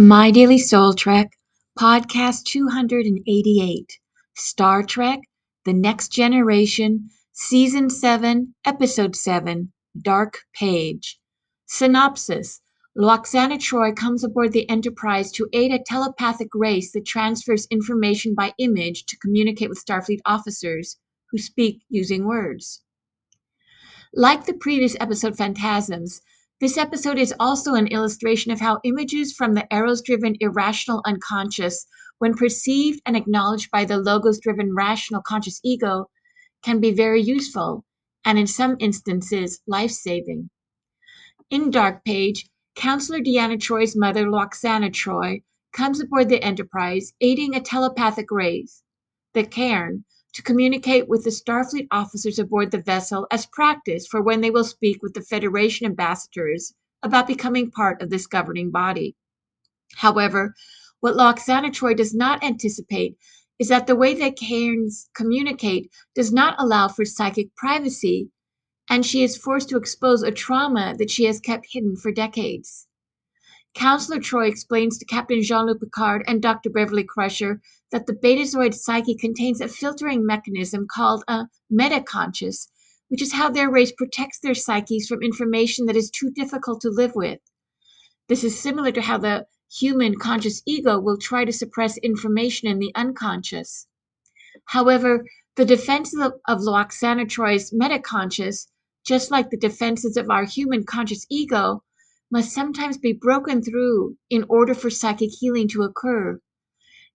My Daily Soul Trek, Podcast 288, Star Trek The Next Generation, Season 7, Episode 7, Dark Page. Synopsis Lwaxana Troi comes aboard the Enterprise to aid a telepathic race that transfers information by image to communicate with Starfleet officers who speak using words. Like the previous episode Phantasms, this episode is also an illustration of how images from the eros driven irrational unconscious, when perceived and acknowledged by the logos driven rational conscious ego, can be very useful and in some instances life saving. In Dark Page, Counselor Deanna Troi's mother, Lwaxana Troi, comes aboard the Enterprise, aiding a telepathic race, the Cairn, to communicate with the Starfleet officers aboard the vessel as practice for when they will speak with the Federation ambassadors about becoming part of this governing body. However, what Lwaxana Troi does not anticipate is that the way that Cairns communicate does not allow for psychic privacy, and she is forced to expose a trauma that she has kept hidden for decades. Counselor Troi explains to Captain Jean Luc Picard and Dr. Beverly Crusher that the Betazoid psyche contains a filtering mechanism called a metaconscious, which is how their race protects their psyches from information that is too difficult to live with. This is similar to how the human conscious ego will try to suppress information in the unconscious. However, the defenses of, of Lwaxana Troi's metaconscious, just like the defenses of our human conscious ego, must sometimes be broken through in order for psychic healing to occur.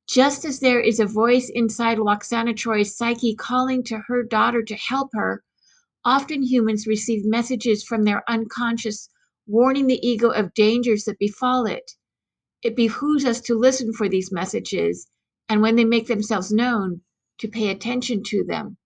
Just as there is a voice inside Lwaxana Troi's psyche calling to her daughter to help her, often humans receive messages from their unconscious warning the ego of dangers that befall it. It behooves us to listen for these messages, and when they make themselves known, to pay attention to them.